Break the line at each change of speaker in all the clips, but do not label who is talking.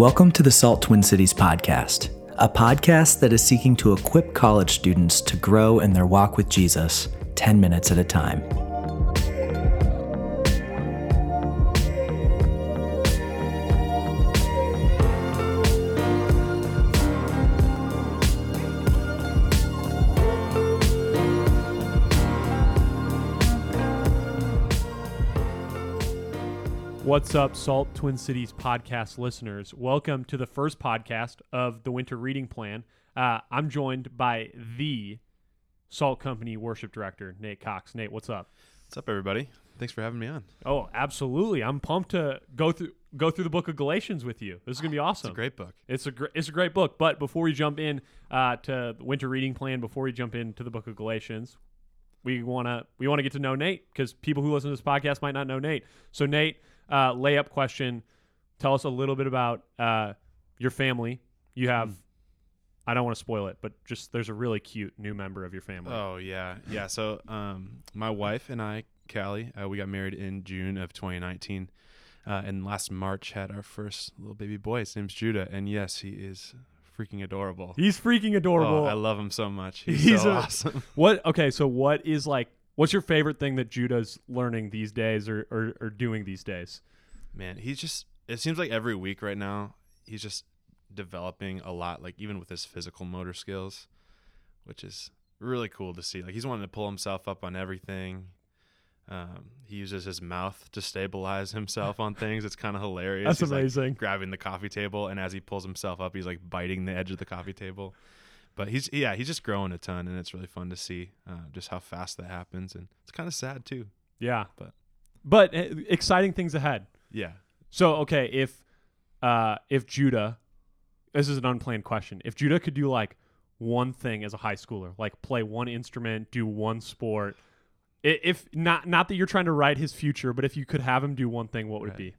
Welcome to the Salt Twin Cities podcast, a podcast that is seeking to equip college students to grow in their walk with Jesus 10 minutes at a time.
What's up, Salt Twin Cities podcast listeners? Welcome to the first podcast of the Winter Reading Plan. Uh, I'm joined by the Salt Company Worship Director, Nate Cox. Nate, what's up?
What's up, everybody? Thanks for having me on.
Oh, absolutely! I'm pumped to go through go through the Book of Galatians with you. This is gonna be awesome.
It's a great book.
It's a gr- it's a great book. But before we jump in uh, to the Winter Reading Plan, before we jump into the Book of Galatians, we wanna we wanna get to know Nate because people who listen to this podcast might not know Nate. So Nate uh, layup question. Tell us a little bit about uh, your family. You have,
Mm.
I don't want to spoil it, but just there's a really cute new member of your family.
Oh yeah, yeah. So, um, my wife and I, Callie, uh, we got married in June of 2019, uh, and last March had our first little baby boy. His name's Judah, and yes, he is freaking adorable.
He's freaking adorable.
Oh, I love him so much. He's,
He's
so
a-
awesome.
what? Okay, so what is like? What's your favorite thing that Judah's learning these days or, or, or doing these days?
Man, he's just. It seems like every week right now, he's just developing a lot. Like even with his physical motor skills, which is really cool to see. Like he's wanting to pull himself up on everything. Um, he uses his mouth to stabilize himself on things. It's kind of hilarious.
That's
He's, like,
amazing.
grabbing the coffee table, and as he pulls himself up, he's like biting the edge of the coffee table. But he's yeah, he's just growing a ton, and it's really fun to see uh, just how fast that happens, and it's kind of sad too.
yeah,
But-
but uh, exciting things ahead.
Yeah,
So okay, if uh if Judah this is an unplanned question. If Judah could do like one thing as a high schooler, like play one instrument, do one sport, if not not that you're trying to write his future, but if you could have him do one thing, what would
Right.
it be?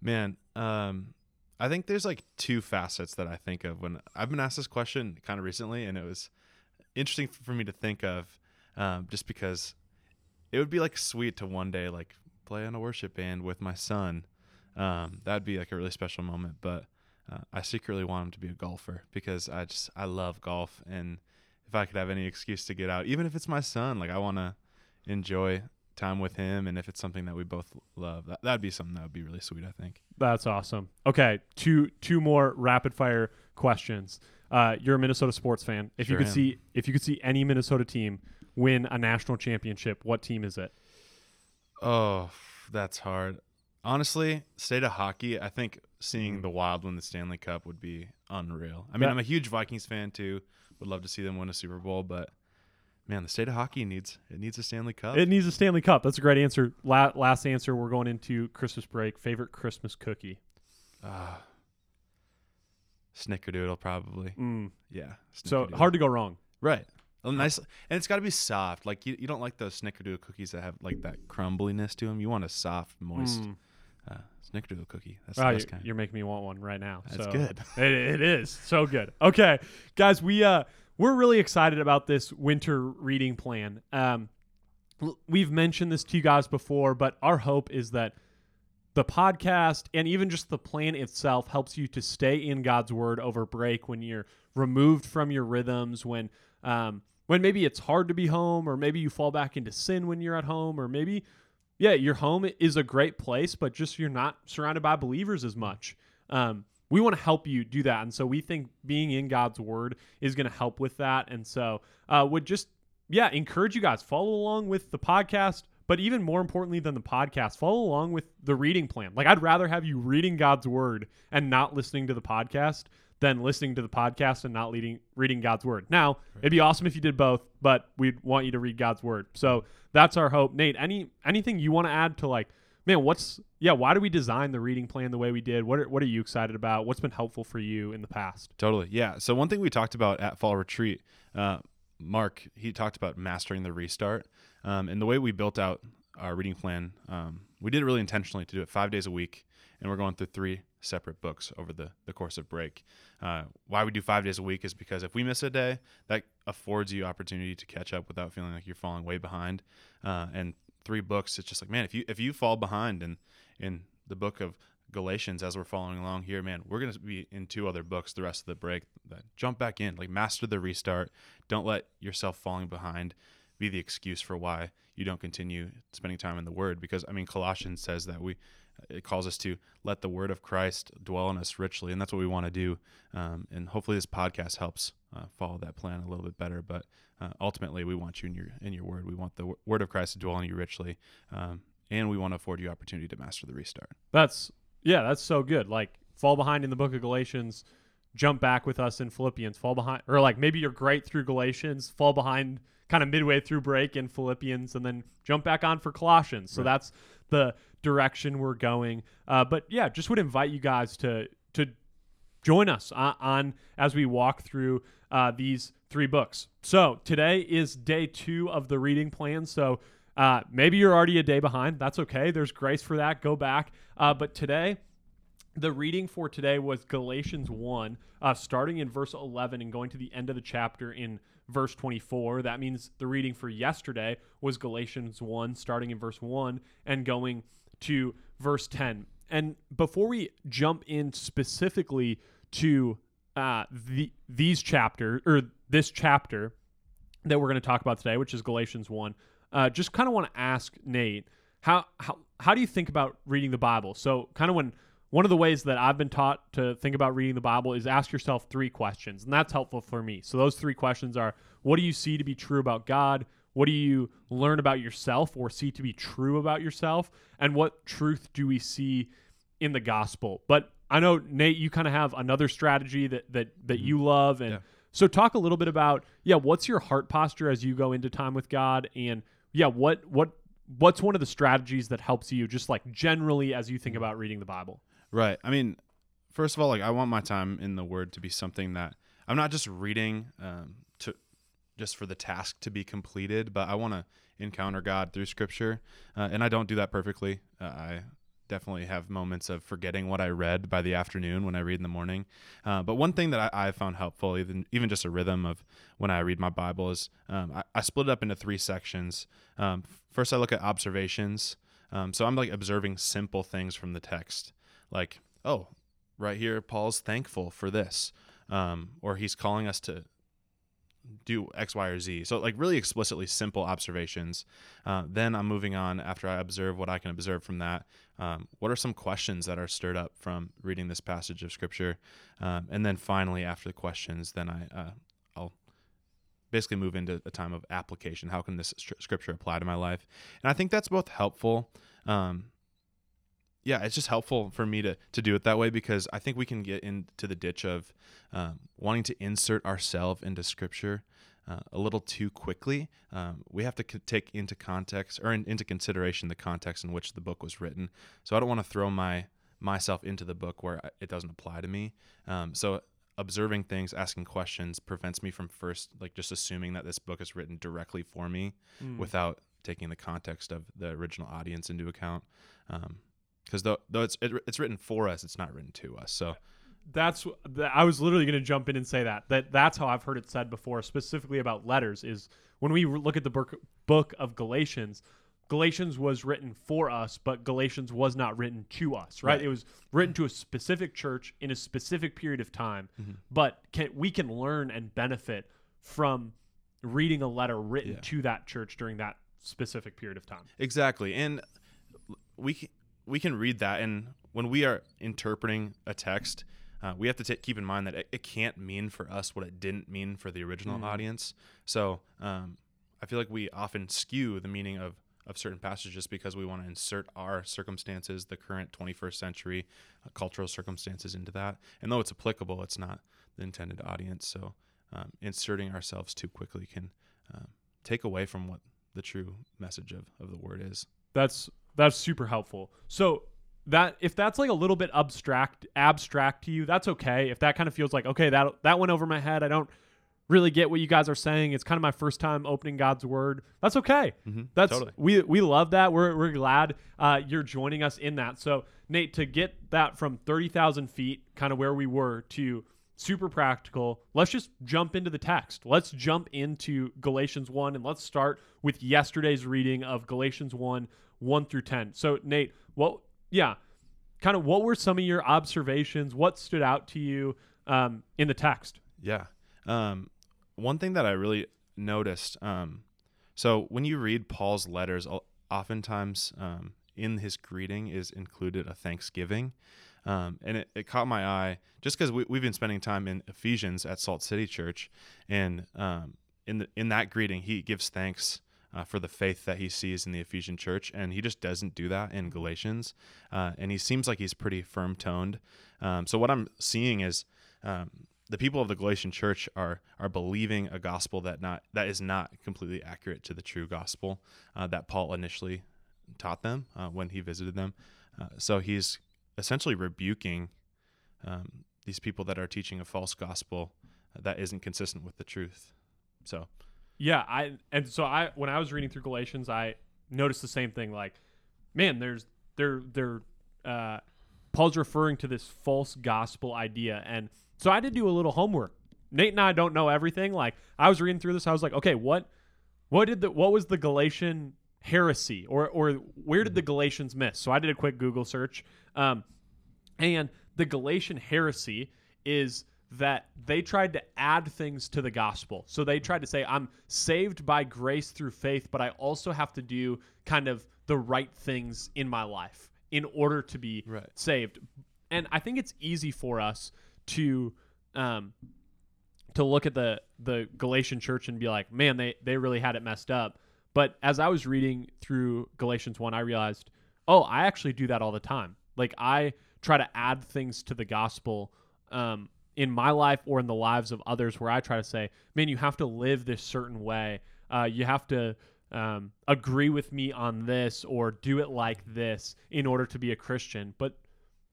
Man, um, I think there's like two facets that I think of when I've been asked this question kind of recently, and it was interesting for me to think of, um, just because it would be like sweet to one day like play on a worship band with my son. Um, that'd be like a really special moment. But uh, I secretly want him to be a golfer because I just I love golf, and if I could have any excuse to get out, even if it's my son, like I want to enjoy time with him, and if it's something that we both love, that that'd be something that would be really sweet. I think.
That's awesome. Okay, two two more rapid fire questions. Uh, you're a Minnesota sports fan. If you could
am.
see if you could see any Minnesota team win a national championship, what team is it?
Oh, that's hard. Honestly, state of hockey, I think seeing the Wild win the Stanley Cup would be unreal. I mean, I'm a huge Vikings fan too. Would love to see them win a Super Bowl, but man, the state of hockey needs it needs a Stanley Cup.
It needs a Stanley Cup. That's a great answer. La- last answer. We're going into Christmas break. Favorite Christmas cookie?
Ah. Snickerdoodle probably.
Mm.
Yeah.
So hard to go wrong.
Right. A nice and it's got to be soft. Like you, you don't like those Snickerdoodle cookies that have like that crumbliness to them. You want a soft, moist
Mm.
uh, Snickerdoodle cookie. That's
Oh,
the
you're,
best kind.
you're making me want one right now.
That's
so
good.
It, it is so good. Okay, guys, we uh we're really excited about this winter reading plan. Um, we've mentioned this to you guys before, but our hope is that the podcast and even just the plan itself helps you to stay in God's word over break when you're removed from your rhythms when um when maybe it's hard to be home or maybe you fall back into sin when you're at home or maybe yeah, your home is a great place, but just you're not surrounded by believers as much. Um, we want to help you do that, and so we think being in God's Word is going to help with that. And so, uh, would just yeah encourage you guys follow along with the podcast, but even more importantly than the podcast, follow along with the reading plan. Like I'd rather have you reading God's Word and not listening to the podcast than listening to the podcast and not leading, reading God's Word. Now, it'd be awesome if you did both, but we'd want you to read God's Word. So that's our hope. Nate, any anything you want to add to like, man, what's yeah? Why do we design the reading plan the way we did? What are, what are you excited about? What's been helpful for you in the past?
Totally. Yeah. So one thing we talked about at fall retreat, uh, Mark, he talked about mastering the restart. Um, and the way we built out our reading plan, um, we did it really intentionally to do it five days a week. And we're going through three separate books over the, the course of break. Uh, why we do five days a week is because if we miss a day, that affords you opportunity to catch up without feeling like you're falling way behind. Uh, and three books, it's just like, man, if you if you fall behind in in the book of Galatians as we're following along here, man, we're going to be in two other books the rest of the break. That jump back in, like master the restart. Don't let yourself falling behind be the excuse for why you don't continue spending time in the Word. Because I mean, Colossians says that we it calls us to let the Word of Christ dwell in us richly, and that's what we want to do. Um, and hopefully, this podcast helps uh, follow that plan a little bit better. But uh, ultimately, we want you in your in your Word. We want the Word of Christ to dwell in you richly, um, and we want to afford you opportunity to master the restart.
That's yeah, that's so good. Like fall behind in the book of Galatians, jump back with us in Philippians, fall behind or like maybe you're great through Galatians, fall behind kind of midway through break in Philippians and then jump back on for Colossians. So right. that's the direction we're going. Uh, but yeah, just would invite you guys to to join us on, on as we walk through uh, these three books. So today is day two of the reading plan. So uh, maybe you're already a day behind. That's okay. There's grace for that. Go back. Uh, but today, the reading for today was Galatians 1, uh, starting in verse 11 and going to the end of the chapter in verse 24. That means the reading for yesterday was Galatians 1, starting in verse 1 and going to verse 10. And before we jump in specifically to uh, the these chapter or this chapter that we're going to talk about today, which is Galatians 1, uh, just kind of want to ask Nate how how how do you think about reading the Bible? So kind of when one of the ways that I've been taught to think about reading the Bible is ask yourself three questions, and that's helpful for me. So those three questions are: What do you see to be true about God? What do you learn about yourself or see to be true about yourself? And what truth do we see in the gospel? But I know Nate, you kind of have another strategy that that that mm-hmm. you love, and yeah. so talk a little bit about yeah, what's your heart posture as you go into time with God, and yeah, what what what's one of the strategies that helps you just like generally as you think about reading the Bible?
Right. I mean, first of all, like I want my time in the Word to be something that I'm not just reading um, to just for the task to be completed, but I want to encounter God through Scripture, uh, and I don't do that perfectly. Uh, I definitely have moments of forgetting what I read by the afternoon when I read in the morning. Uh, but one thing that I, I, found helpful, even even just a rhythm of when I read my Bible, is um, I, I, split it up into three sections. Um, first, I look at observations. Um, so I'm like observing simple things from the text, like oh, right here, Paul's thankful for this, um, or he's calling us to do X, Y, or Z. So, like, really explicitly simple observations. Uh, then I'm moving on after I observe what I can observe from that. Um, what are some questions that are stirred up from reading this passage of Scripture? Um, and then finally, after the questions, then I, uh, I'll basically move into a time of application. How can this Scripture apply to my life? And I think that's both helpful. Um, yeah, it's just helpful for me to to do it that way because I think we can get into the ditch of um, wanting to insert ourselves into Scripture uh, a little too quickly. Um, we have to c- take into context or in, into consideration the context in which the book was written. So I don't want to throw my myself into the book where it doesn't apply to me. Um, so observing things, asking questions prevents me from first like just assuming that this book is written directly for me mm. without taking the context of the original audience into account. Um, because though though it's it, it's written for us, it's not written to us. So
that's I was literally going to jump in and say that that that's how I've heard it said before, specifically about letters. Is when we look at the book book of Galatians, Galatians was written for us, but Galatians was not written to us, right? right. It was written to a specific church in a specific period of time, mm-hmm. but can, we can learn and benefit from reading a letter written yeah. to that church during that specific period of time.
Exactly. And we we can read that, and when we are interpreting a text, uh, we have to t- keep in mind that it, it, can't mean for us what it didn't mean for the original mm. audience. So um, I feel like we often skew the meaning of of certain passages because we want to insert our circumstances, the current 21st century uh, cultural circumstances into that. And though it's applicable, it's not the intended audience. So um, inserting ourselves too quickly can uh, take away from what the true message of, of the word is.
That's that's super helpful. So that if that's like a little bit abstract abstract to you, that's okay. If that kind of feels like okay, that that went over my head. I don't really get what you guys are saying. It's kind of my first time opening God's word. That's okay. Mm-hmm, that's totally. we we love that. We're we're glad uh, you're joining us in that. So Nate, to get that from thirty thousand feet, kind of where we were, to super practical. Let's just jump into the text. Let's jump into Galatians 1 and let's start with yesterday's reading of Galatians 1 1 through 10. So, Nate, what, yeah, kind of what were some of your observations? What stood out to you um, in the text?
Yeah. Um, one thing that I really noticed. Um, so when you read Paul's letters, oftentimes um, in his greeting is included a thanksgiving. Um, and it, it, caught my eye just because we, have been spending time in Ephesians at Salt City Church, and um, in the in that greeting, he gives thanks uh, for the faith that he sees in the Ephesian church, and he just doesn't do that in Galatians. Uh, and he seems like he's pretty firm toned. Um, so what I'm seeing is um, the people of the Galatian church are are believing a gospel that not that is not completely accurate to the true gospel uh, that Paul initially taught them uh, when he visited them. Uh, so he's essentially rebuking um, these people that are teaching a false gospel that isn't consistent with the truth. So,
yeah, I and so I when I was reading through Galatians, I noticed the same thing. Like, man, there's there there uh, Paul's referring to this false gospel idea, and so I did do a little homework. Nate and I don't know everything. Like, I was reading through this, I was like, okay, what what did the what was the Galatian heresy or or where did the Galatians miss? So I did a quick Google search, um, and the Galatian heresy is that they tried to add things to the gospel. So they tried to say, I'm saved by grace through faith, but I also have to do kind of the right things in my life in order to be right. saved. And I think it's easy for us to um, to look at the the Galatian church and be like, man, they they really had it messed up. But as I was reading through Galatians 1, I realized, oh, I actually do that all the time. Like I try to add things to the gospel um, in my life or in the lives of others where I try to say, man, you have to live this certain way. Uh, you have to um, agree with me on this or do it like this in order to be a Christian. But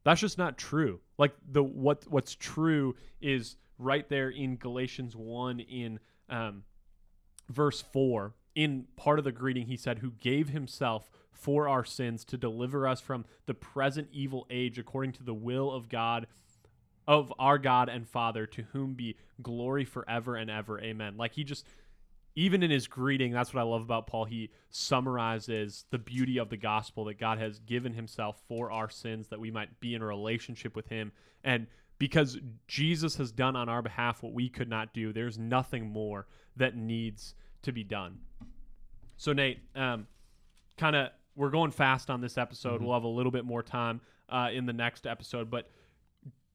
that's just not true. Like the what what's true is right there in Galatians one in um, verse four in part of the greeting, he said, Who gave himself for our sins to deliver us from the present evil age according to the will of God, of our God and Father, to whom be glory forever and ever. Amen. Like he just, even in his greeting, that's what I love about Paul. He summarizes the beauty of the gospel that God has given himself for our sins, that we might be in a relationship with him. And because Jesus has done on our behalf what we could not do, there's nothing more that needs to be done. So Nate, um, kind of we're going fast on this episode. Mm-hmm. We'll have a little bit more time uh, in the next episode, but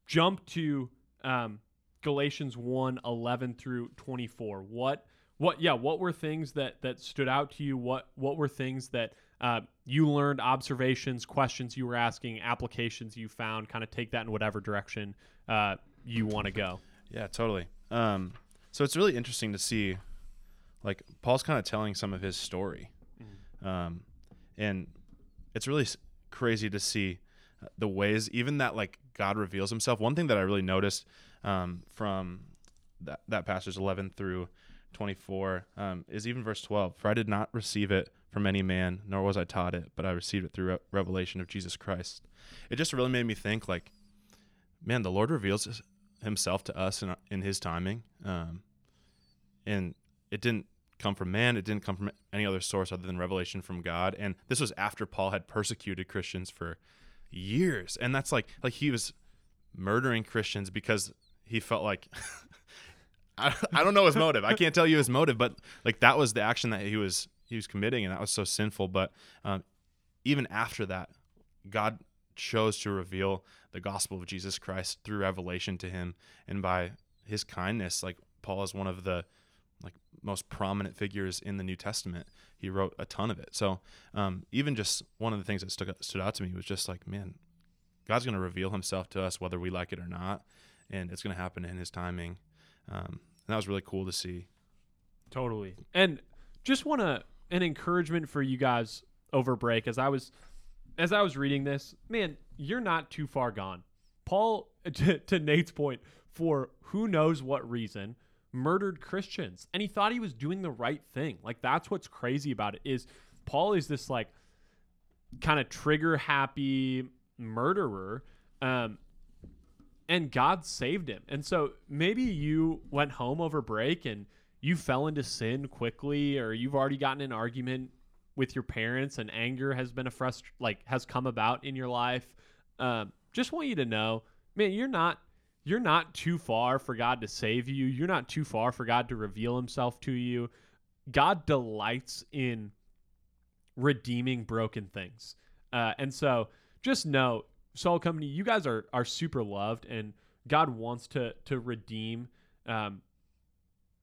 jump to um, Galatians 1, 11 through 24. What what yeah, what were things that that stood out to you? What what were things that uh, you learned, observations, questions you were asking, applications you found? Kind of take that in whatever direction uh, you want to go.
Yeah, totally. Um, so it's really interesting to see like Paul's kind of telling some of his story, mm-hmm. um, and it's really crazy to see the ways even that like God reveals Himself. One thing that I really noticed um, from that that passage eleven through twenty four um, is even verse twelve. For I did not receive it from any man, nor was I taught it, but I received it through re- revelation of Jesus Christ. It just really made me think like, man, the Lord reveals Himself to us in in His timing, um, and it didn't come from man. It didn't come from any other source other than revelation from God. And this was after Paul had persecuted Christians for years. And that's like like he was murdering Christians because he felt like I, I don't know his motive. I can't tell you his motive, but like that was the action that he was he was committing, and that was so sinful. But um, even after that, God chose to reveal the gospel of Jesus Christ through revelation to him, and by His kindness, like Paul is one of the like most prominent figures in the New Testament. He wrote a ton of it. So um, even just one of the things that stood stood out to me was just like, man, God's going to reveal Himself to us whether we like it or not, and it's going to happen in His timing. Um, and that was really cool to see.
Totally. And just want to an encouragement for you guys over break as I was as I was reading this, man, you're not too far gone. Paul, to, to Nate's point, for who knows what reason, murdered Christians and he thought he was doing the right thing. Like that's what's crazy about it is Paul is this like kind of trigger happy murderer um and God saved him. And so maybe you went home over break and you fell into sin quickly or you've already gotten an argument with your parents and anger has been a frust like has come about in your life um, just want you to know, man, you're not you're not too far for God to save you. You're not too far for God to reveal himself to you. God delights in redeeming broken things. Uh, and so just know, Salt Company, you guys are are super loved and God wants to to redeem um,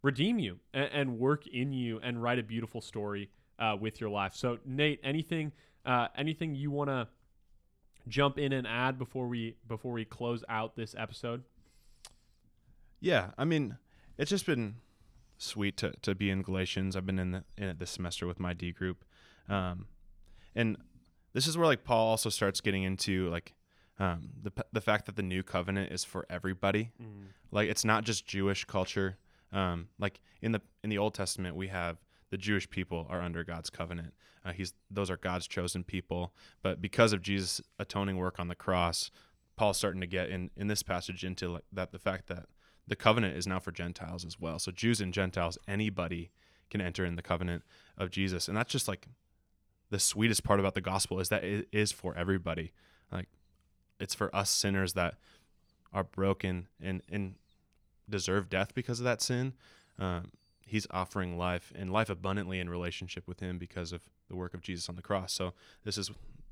redeem you and, and, work in you and write a beautiful story uh, with your life. So Nate, anything uh, anything you want to jump in and add before we before we close out this episode?
Yeah, I mean, it's just been sweet to, to be in Galatians. I've been in, the, in it this semester with my D group, um, and this is where like Paul also starts getting into like um, the the fact that the new covenant is for everybody. Mm. Like it's not just Jewish culture. Um, like in the in the Old Testament, we have the Jewish people are under God's covenant. Uh, he's those are God's chosen people. But because of Jesus' atoning work on the cross, Paul's starting to get in in this passage into like that the fact that the covenant is now for Gentiles as well. So Jews and Gentiles, anybody can enter in the covenant of Jesus, and that's just like the sweetest part about the gospel is that it is for everybody. Like it's for us sinners that are broken and and deserve death because of that sin. Um, he's offering life and life abundantly in relationship with him because of the work of Jesus on the cross. So this is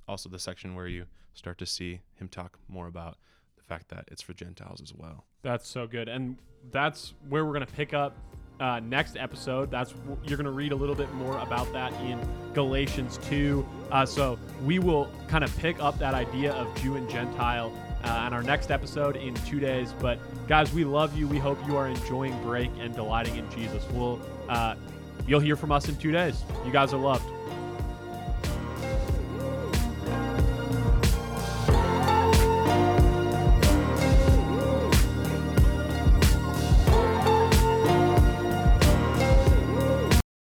also the section where you start to see him talk more about the fact that it's for Gentiles as well.
That's so good, and that's where we're gonna pick up uh, next episode. That's you're going to read a little bit more about that in Galatians 2. Uh, so we will kind of pick up that idea of Jew and Gentile uh, on our next episode in two days. But guys, we love you. We hope you are enjoying break and delighting in Jesus. We'll uh, you'll hear from us in two days. You guys are loved.